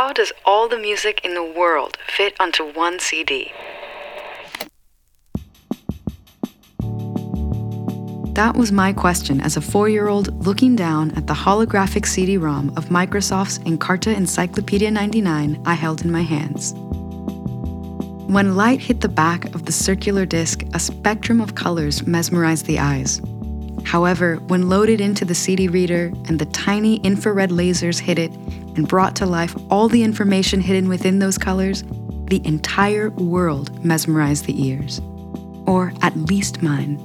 How does all the music in the world fit onto one CD? That was my question as a four year old looking down at the holographic CD ROM of Microsoft's Encarta Encyclopedia 99 I held in my hands. When light hit the back of the circular disc, a spectrum of colors mesmerized the eyes. However, when loaded into the CD reader and the tiny infrared lasers hit it and brought to life all the information hidden within those colors, the entire world mesmerized the ears. Or at least mine.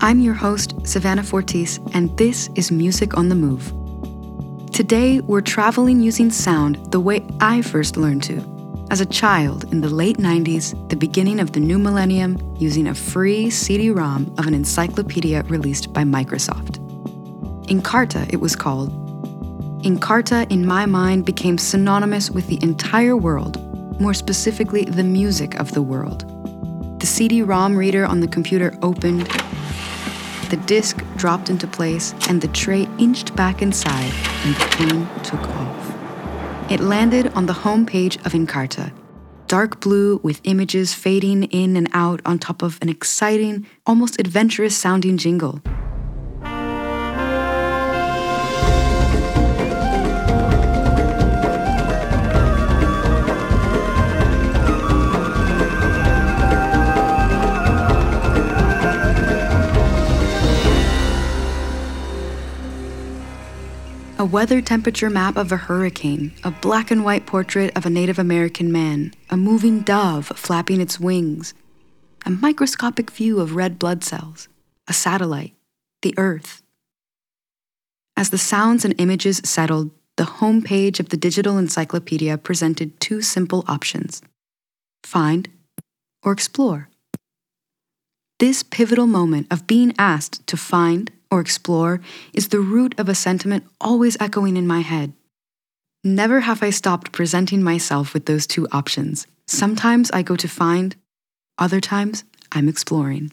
I'm your host, Savannah Fortis, and this is Music on the Move. Today, we're traveling using sound the way I first learned to as a child in the late 90s, the beginning of the new millennium, using a free CD ROM of an encyclopedia released by Microsoft. In Encarta, it was called. Encarta, in my mind, became synonymous with the entire world, more specifically, the music of the world. The CD ROM reader on the computer opened, the disc dropped into place, and the tray inched back inside, and the plane took off. It landed on the home page of Encarta, dark blue with images fading in and out on top of an exciting, almost adventurous sounding jingle. Weather temperature map of a hurricane, a black and white portrait of a Native American man, a moving dove flapping its wings, a microscopic view of red blood cells, a satellite, the Earth. As the sounds and images settled, the home page of the digital encyclopedia presented two simple options find or explore. This pivotal moment of being asked to find or explore is the root of a sentiment always echoing in my head. Never have I stopped presenting myself with those two options. Sometimes I go to find, other times I'm exploring.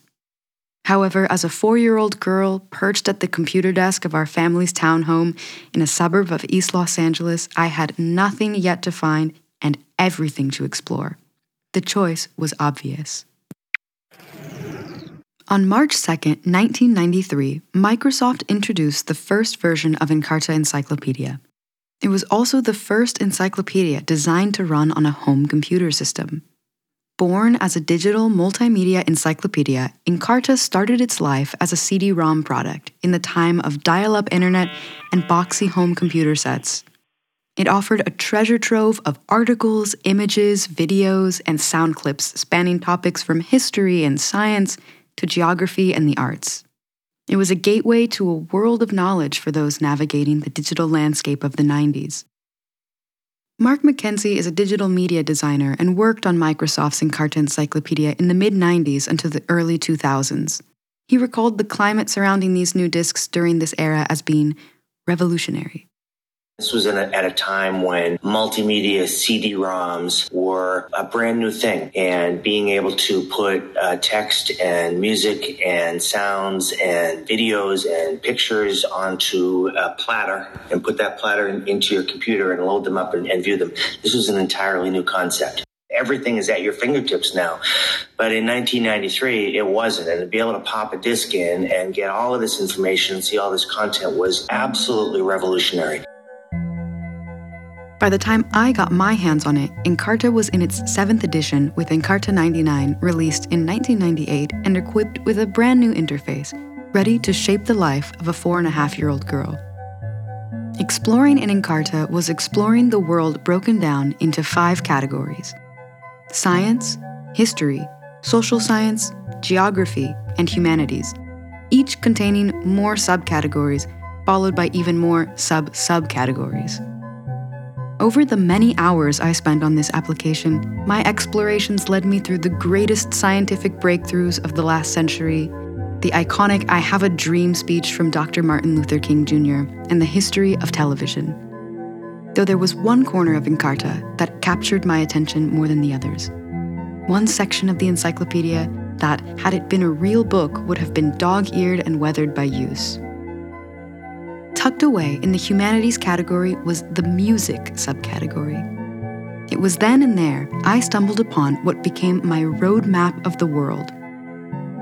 However, as a four year old girl perched at the computer desk of our family's townhome in a suburb of East Los Angeles, I had nothing yet to find and everything to explore. The choice was obvious. On March 2, 1993, Microsoft introduced the first version of Encarta Encyclopedia. It was also the first encyclopedia designed to run on a home computer system. Born as a digital multimedia encyclopedia, Encarta started its life as a CD ROM product in the time of dial up internet and boxy home computer sets. It offered a treasure trove of articles, images, videos, and sound clips spanning topics from history and science to geography and the arts. It was a gateway to a world of knowledge for those navigating the digital landscape of the 90s. Mark McKenzie is a digital media designer and worked on Microsoft's Encarta Encyclopedia in the mid 90s until the early 2000s. He recalled the climate surrounding these new discs during this era as being revolutionary. This was a, at a time when multimedia CD-ROMs were a brand new thing, and being able to put uh, text and music and sounds and videos and pictures onto a platter and put that platter in, into your computer and load them up and, and view them. This was an entirely new concept everything is at your fingertips now. But in 1993, it wasn't. And to be able to pop a disc in and get all of this information and see all this content was absolutely revolutionary. By the time I got my hands on it, Encarta was in its seventh edition with Encarta 99, released in 1998 and equipped with a brand new interface, ready to shape the life of a four and a half year old girl. Exploring in Encarta was exploring the world broken down into five categories science, history, social science, geography, and humanities, each containing more subcategories, followed by even more sub subcategories. Over the many hours I spent on this application, my explorations led me through the greatest scientific breakthroughs of the last century, the iconic I Have a Dream speech from Dr. Martin Luther King Jr., and the history of television. Though there was one corner of Encarta that captured my attention more than the others. One section of the encyclopedia that, had it been a real book, would have been dog eared and weathered by use tucked away in the humanities category was the music subcategory. It was then and there I stumbled upon what became my roadmap of the world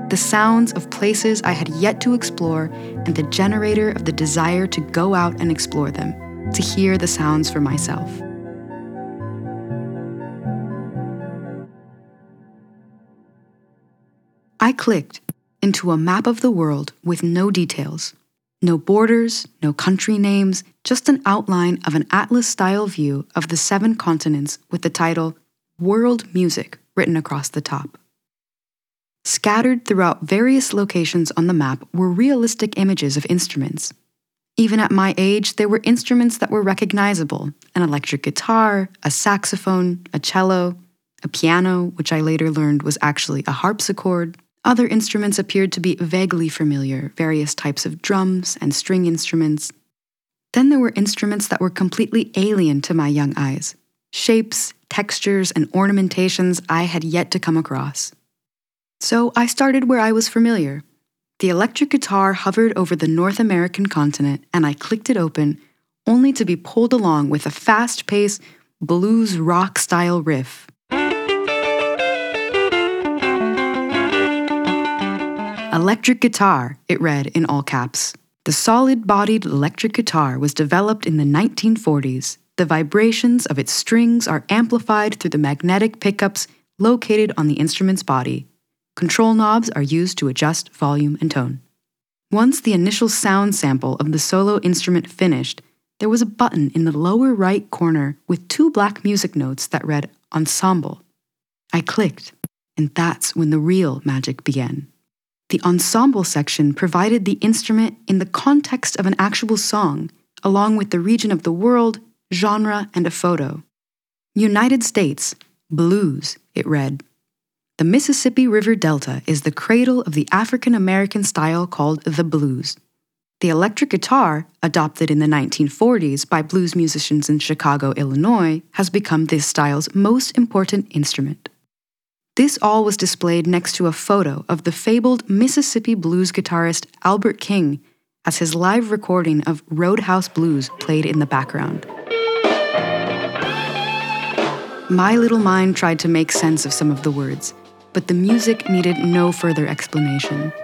the sounds of places I had yet to explore and the generator of the desire to go out and explore them, to hear the sounds for myself. I clicked into a map of the world with no details. No borders, no country names, just an outline of an atlas style view of the seven continents with the title World Music written across the top. Scattered throughout various locations on the map were realistic images of instruments. Even at my age, there were instruments that were recognizable an electric guitar, a saxophone, a cello, a piano, which I later learned was actually a harpsichord, other instruments appeared to be vaguely familiar, various types of drums and string instruments. Then there were instruments that were completely alien to my young eyes shapes, textures, and ornamentations I had yet to come across. So I started where I was familiar. The electric guitar hovered over the North American continent, and I clicked it open, only to be pulled along with a fast paced, blues rock style riff. Electric guitar, it read in all caps. The solid bodied electric guitar was developed in the 1940s. The vibrations of its strings are amplified through the magnetic pickups located on the instrument's body. Control knobs are used to adjust volume and tone. Once the initial sound sample of the solo instrument finished, there was a button in the lower right corner with two black music notes that read Ensemble. I clicked, and that's when the real magic began. The ensemble section provided the instrument in the context of an actual song, along with the region of the world, genre, and a photo. United States, blues, it read. The Mississippi River Delta is the cradle of the African American style called the blues. The electric guitar, adopted in the 1940s by blues musicians in Chicago, Illinois, has become this style's most important instrument. This all was displayed next to a photo of the fabled Mississippi blues guitarist Albert King as his live recording of Roadhouse Blues played in the background. My little mind tried to make sense of some of the words, but the music needed no further explanation.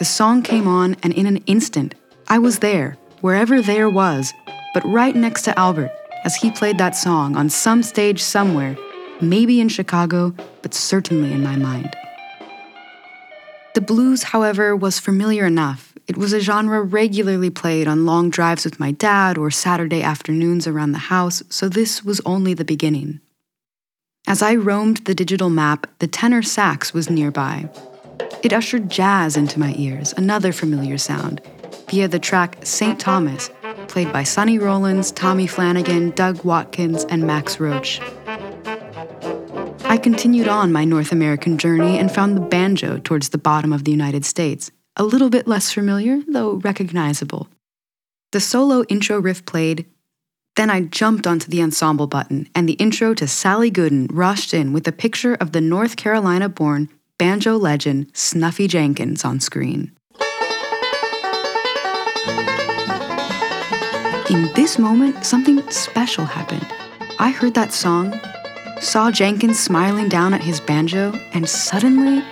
The song came on, and in an instant, I was there, wherever there was, but right next to Albert as he played that song on some stage somewhere maybe in Chicago, but certainly in my mind. The blues, however, was familiar enough. It was a genre regularly played on long drives with my dad or Saturday afternoons around the house, so this was only the beginning. As I roamed the digital map, the tenor sax was nearby. It ushered jazz into my ears, another familiar sound, via the track St. Thomas, played by Sonny Rollins, Tommy Flanagan, Doug Watkins, and Max Roach. I continued on my North American journey and found the banjo towards the bottom of the United States, a little bit less familiar, though recognizable. The solo intro riff played. Then I jumped onto the ensemble button, and the intro to Sally Gooden rushed in with a picture of the North Carolina born banjo legend Snuffy Jenkins on screen. In this moment, something special happened. I heard that song saw Jenkins smiling down at his banjo, and suddenly,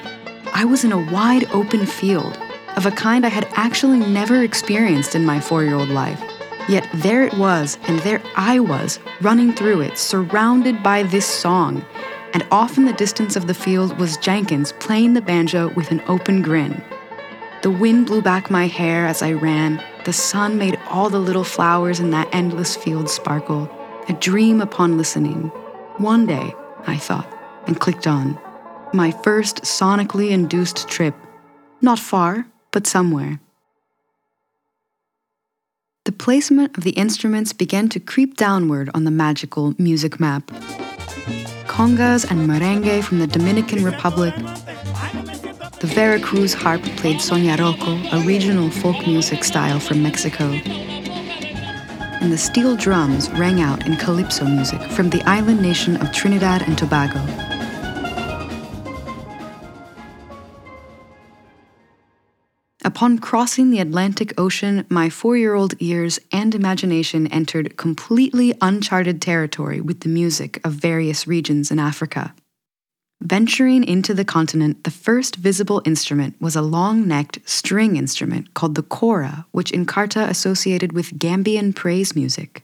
I was in a wide open field of a kind I had actually never experienced in my four year old life. Yet there it was, and there I was, running through it, surrounded by this song. And off in the distance of the field was Jenkins playing the banjo with an open grin. The wind blew back my hair as I ran. The sun made all the little flowers in that endless field sparkle. A dream upon listening. One day, I thought, and clicked on. My first sonically induced trip. Not far, but somewhere. The placement of the instruments began to creep downward on the magical music map. Congas and merengue from the Dominican Republic. The Veracruz harp played son jarocho, a regional folk music style from Mexico and the steel drums rang out in calypso music from the island nation of Trinidad and Tobago. Upon crossing the Atlantic Ocean, my four year old ears and imagination entered completely uncharted territory with the music of various regions in Africa. Venturing into the continent, the first visible instrument was a long necked string instrument called the kora, which Encarta associated with Gambian praise music.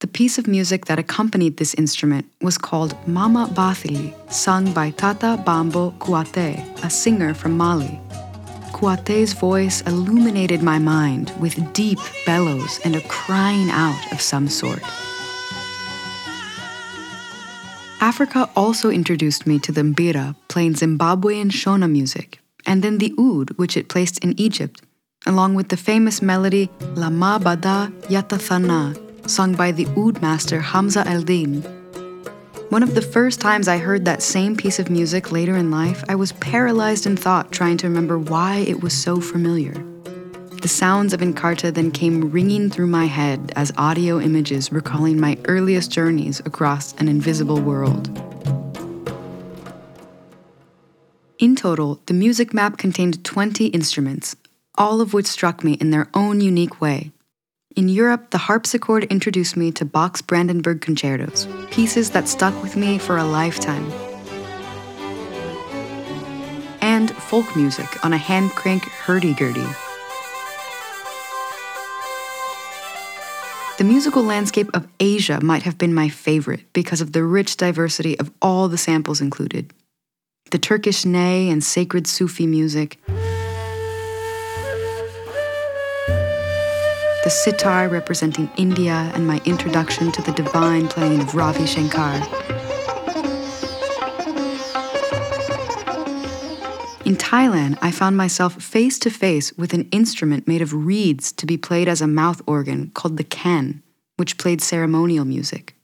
The piece of music that accompanied this instrument was called Mama Bathily, sung by Tata Bambo Kouyaté, a singer from Mali. Kouyaté's voice illuminated my mind with deep bellows and a crying out of some sort. Africa also introduced me to the mbira, playing Zimbabwean Shona music, and then the oud, which it placed in Egypt, along with the famous melody Lama Bada Yatathana, sung by the oud master Hamza El Din. One of the first times I heard that same piece of music later in life, I was paralyzed in thought trying to remember why it was so familiar. The sounds of Encarta then came ringing through my head as audio images recalling my earliest journeys across an invisible world. In total, the music map contained 20 instruments, all of which struck me in their own unique way. In Europe, the harpsichord introduced me to Bach's Brandenburg concertos, pieces that stuck with me for a lifetime. And folk music on a hand crank hurdy-gurdy The musical landscape of Asia might have been my favorite because of the rich diversity of all the samples included. The Turkish ney and sacred Sufi music, the sitar representing India and my introduction to the divine playing of Ravi Shankar. In Thailand, I found myself face to face with an instrument made of reeds to be played as a mouth organ called the khen, which played ceremonial music.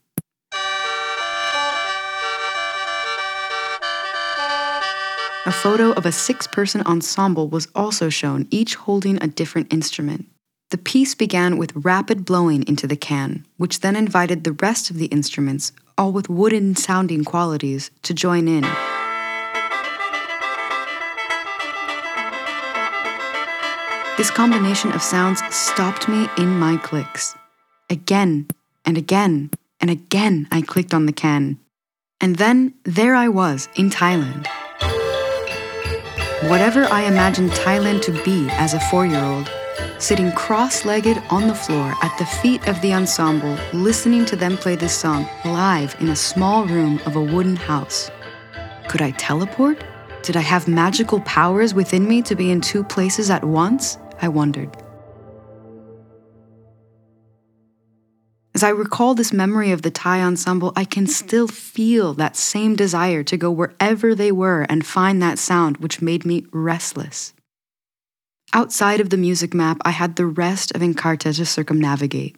A photo of a six person ensemble was also shown, each holding a different instrument. The piece began with rapid blowing into the khen, which then invited the rest of the instruments, all with wooden sounding qualities, to join in. This combination of sounds stopped me in my clicks. Again and again and again, I clicked on the khen. And then there I was in Thailand. Whatever I imagined Thailand to be as a four year old, sitting cross legged on the floor at the feet of the ensemble, listening to them play this song live in a small room of a wooden house. Could I teleport? Did I have magical powers within me to be in two places at once? I wondered. As I recall this memory of the Thai ensemble, I can still feel that same desire to go wherever they were and find that sound which made me restless. Outside of the music map, I had the rest of Encarta to circumnavigate.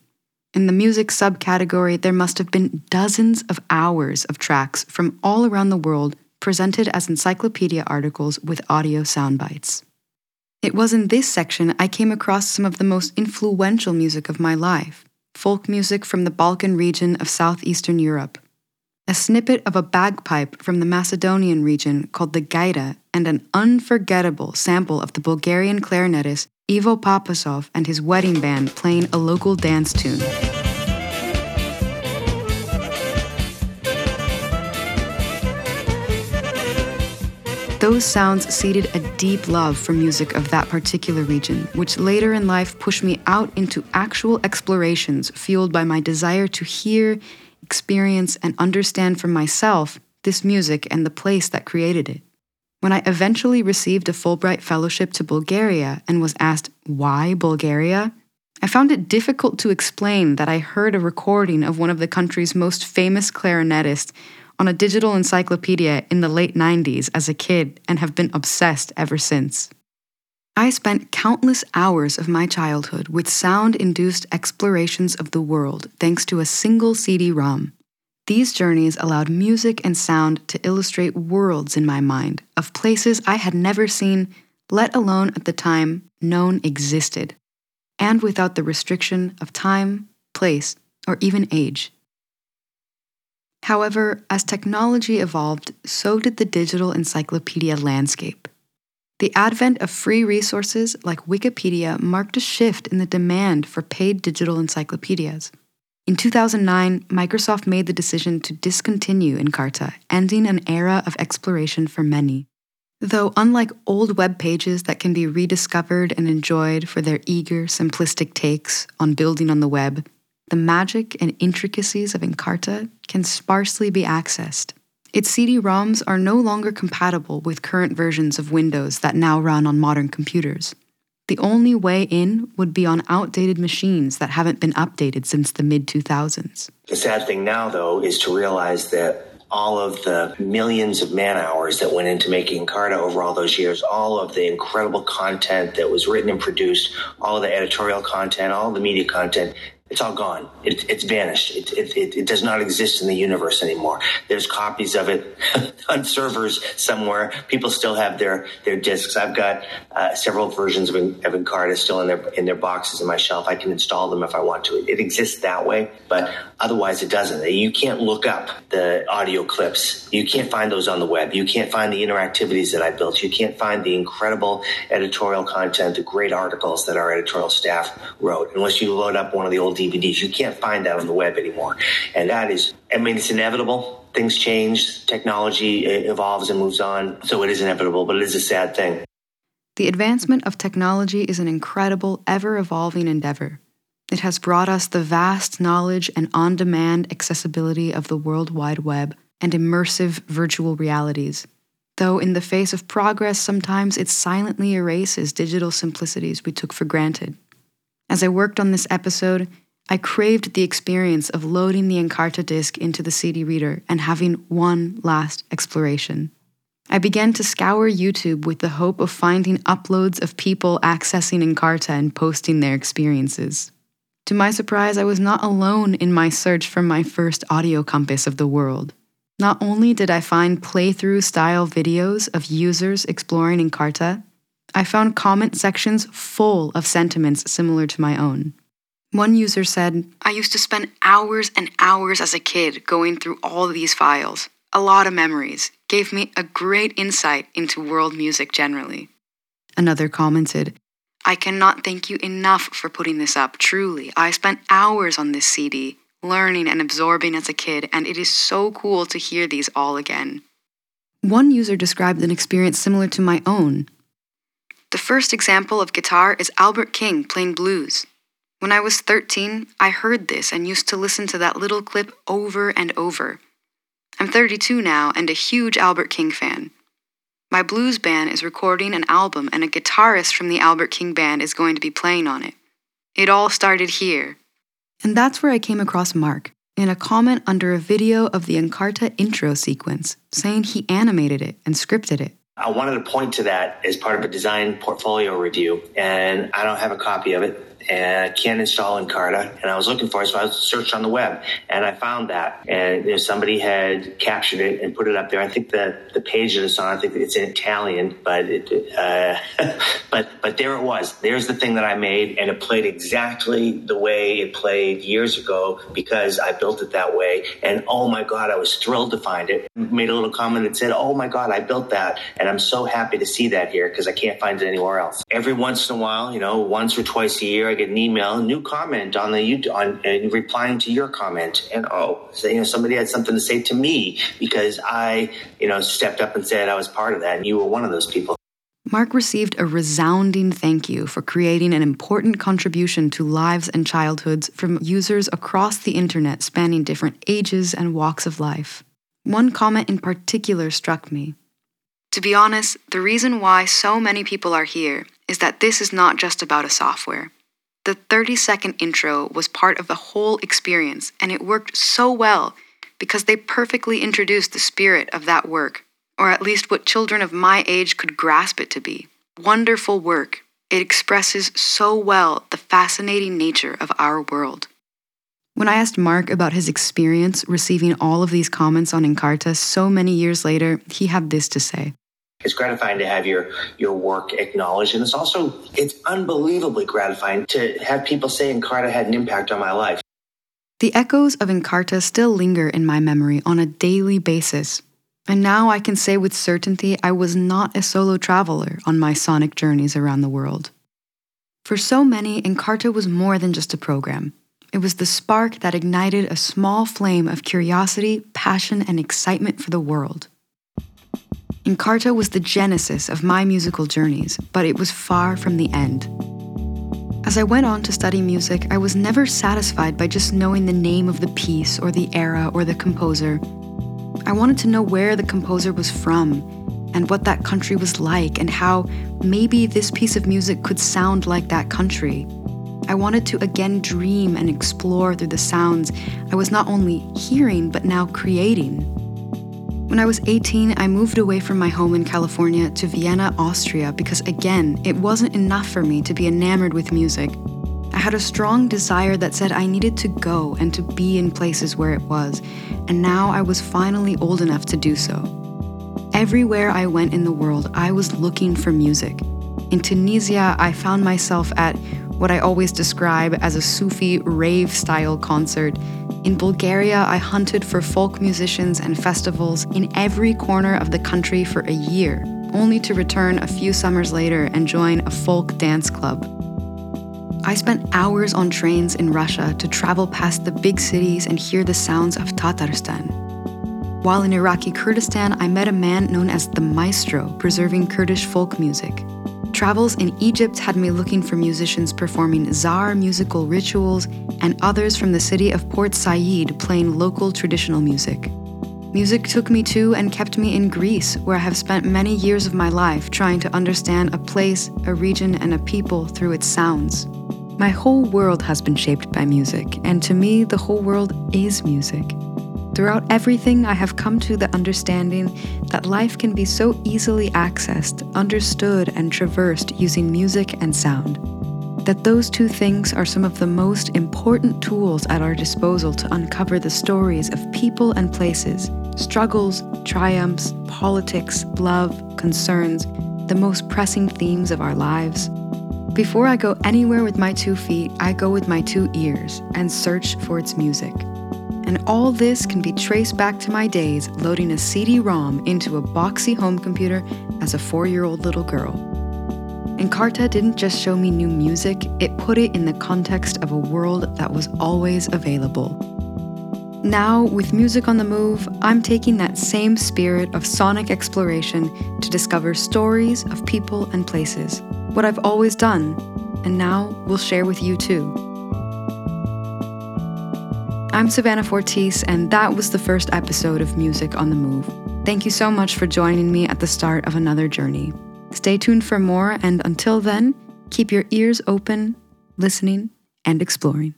In the music subcategory, there must have been dozens of hours of tracks from all around the world presented as encyclopedia articles with audio sound bites. It was in this section I came across some of the most influential music of my life folk music from the Balkan region of southeastern Europe, a snippet of a bagpipe from the Macedonian region called the gaida, and an unforgettable sample of the Bulgarian clarinetist Ivo Papasov and his wedding band playing a local dance tune. Those sounds seeded a deep love for music of that particular region, which later in life pushed me out into actual explorations fueled by my desire to hear, experience, and understand for myself this music and the place that created it. When I eventually received a Fulbright Fellowship to Bulgaria and was asked, why Bulgaria? I found it difficult to explain that I heard a recording of one of the country's most famous clarinetists on a digital encyclopedia in the late 90s as a kid and have been obsessed ever since. I spent countless hours of my childhood with sound induced explorations of the world thanks to a single CD ROM. These journeys allowed music and sound to illustrate worlds in my mind of places I had never seen, let alone at the time known existed, and without the restriction of time, place, or even age. However, as technology evolved, so did the digital encyclopedia landscape. The advent of free resources like Wikipedia marked a shift in the demand for paid digital encyclopedias. In 2009, Microsoft made the decision to discontinue Encarta, ending an era of exploration for many. Though, unlike old web pages that can be rediscovered and enjoyed for their eager, simplistic takes on building on the web, the magic and intricacies of Encarta can sparsely be accessed. Its CD ROMs are no longer compatible with current versions of Windows that now run on modern computers. The only way in would be on outdated machines that haven't been updated since the mid 2000s. The sad thing now, though, is to realize that all of the millions of man hours that went into making Encarta over all those years, all of the incredible content that was written and produced, all of the editorial content, all the media content it's all gone. It, it's vanished. It, it, it, does not exist in the universe anymore. There's copies of it on servers somewhere. People still have their, their discs. I've got uh, several versions of, of Encarta still in their in their boxes in my shelf. I can install them if I want to. It exists that way, but otherwise it doesn't. You can't look up the audio clips. You can't find those on the web. You can't find the interactivities that I built. You can't find the incredible editorial content, the great articles that our editorial staff wrote, unless you load up one of the old DVDs. You can't find that on the web anymore. And that is, I mean, it's inevitable. Things change, technology uh, evolves and moves on. So it is inevitable, but it is a sad thing. The advancement of technology is an incredible, ever evolving endeavor. It has brought us the vast knowledge and on demand accessibility of the World Wide Web and immersive virtual realities. Though, in the face of progress, sometimes it silently erases digital simplicities we took for granted. As I worked on this episode, I craved the experience of loading the Encarta disc into the CD reader and having one last exploration. I began to scour YouTube with the hope of finding uploads of people accessing Encarta and posting their experiences. To my surprise, I was not alone in my search for my first audio compass of the world. Not only did I find playthrough style videos of users exploring Encarta, I found comment sections full of sentiments similar to my own. One user said, I used to spend hours and hours as a kid going through all these files. A lot of memories. Gave me a great insight into world music generally. Another commented, I cannot thank you enough for putting this up, truly. I spent hours on this CD, learning and absorbing as a kid, and it is so cool to hear these all again. One user described an experience similar to my own. The first example of guitar is Albert King playing blues. When I was 13, I heard this and used to listen to that little clip over and over. I'm 32 now and a huge Albert King fan. My blues band is recording an album, and a guitarist from the Albert King band is going to be playing on it. It all started here. And that's where I came across Mark in a comment under a video of the Encarta intro sequence, saying he animated it and scripted it. I wanted to point to that as part of a design portfolio review, and I don't have a copy of it and I can't install Encarta. And I was looking for it, so I searched on the web and I found that. And you know, somebody had captured it and put it up there. I think the, the page that it's on, I think it's in Italian, but it, uh, but but there it was. There's the thing that I made, and it played exactly the way it played years ago because I built it that way. And oh my god, I was thrilled to find it. Made a little comment that said, "Oh my god, I built that," I'm so happy to see that here because I can't find it anywhere else. Every once in a while, you know, once or twice a year, I get an email, a new comment on the YouTube, on uh, replying to your comment, and oh, so, you know, somebody had something to say to me because I, you know, stepped up and said I was part of that, and you were one of those people. Mark received a resounding thank you for creating an important contribution to lives and childhoods from users across the internet spanning different ages and walks of life. One comment in particular struck me. To be honest, the reason why so many people are here is that this is not just about a software. The 30 second intro was part of the whole experience, and it worked so well because they perfectly introduced the spirit of that work, or at least what children of my age could grasp it to be. Wonderful work. It expresses so well the fascinating nature of our world. When I asked Mark about his experience receiving all of these comments on Encarta so many years later, he had this to say it's gratifying to have your your work acknowledged and it's also it's unbelievably gratifying to have people say encarta had an impact on my life the echoes of encarta still linger in my memory on a daily basis And now I can say with certainty I was not a solo traveler on my sonic journeys around the world. For so many, Encarta was more than just a program. It was the spark that ignited a small flame of curiosity, passion, and excitement for the world. Encarta was the genesis of my musical journeys, but it was far from the end. As I went on to study music, I was never satisfied by just knowing the name of the piece or the era or the composer. I wanted to know where the composer was from and what that country was like and how maybe this piece of music could sound like that country. I wanted to again dream and explore through the sounds I was not only hearing but now creating. When I was 18, I moved away from my home in California to Vienna, Austria, because again, it wasn't enough for me to be enamored with music. I had a strong desire that said I needed to go and to be in places where it was, and now I was finally old enough to do so. Everywhere I went in the world, I was looking for music. In Tunisia, I found myself at what I always describe as a Sufi rave style concert in Bulgaria, I hunted for folk musicians and festivals in every corner of the country for a year, only to return a few summers later and join a folk dance club. I spent hours on trains in Russia to travel past the big cities and hear the sounds of Tatarstan. While in Iraqi Kurdistan, I met a man known as the Maestro, preserving Kurdish folk music. Travels in Egypt had me looking for musicians performing Zar musical rituals and others from the city of Port Said playing local traditional music. Music took me to and kept me in Greece, where I have spent many years of my life trying to understand a place, a region, and a people through its sounds. My whole world has been shaped by music, and to me, the whole world is music. Throughout everything, I have come to the understanding that life can be so easily accessed, understood, and traversed using music and sound. That those two things are some of the most important tools at our disposal to uncover the stories of people and places, struggles, triumphs, politics, love, concerns, the most pressing themes of our lives. Before I go anywhere with my two feet, I go with my two ears and search for its music. And all this can be traced back to my days loading a CD ROM into a boxy home computer as a four year old little girl. Encarta didn't just show me new music, it put it in the context of a world that was always available. Now, with music on the move, I'm taking that same spirit of sonic exploration to discover stories of people and places, what I've always done, and now will share with you too. I'm Savannah Fortis, and that was the first episode of Music on the Move. Thank you so much for joining me at the start of another journey. Stay tuned for more, and until then, keep your ears open, listening, and exploring.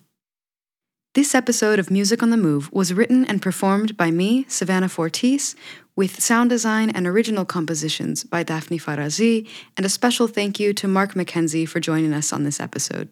This episode of Music on the Move was written and performed by me, Savannah Fortis, with sound design and original compositions by Daphne Farazi, and a special thank you to Mark McKenzie for joining us on this episode.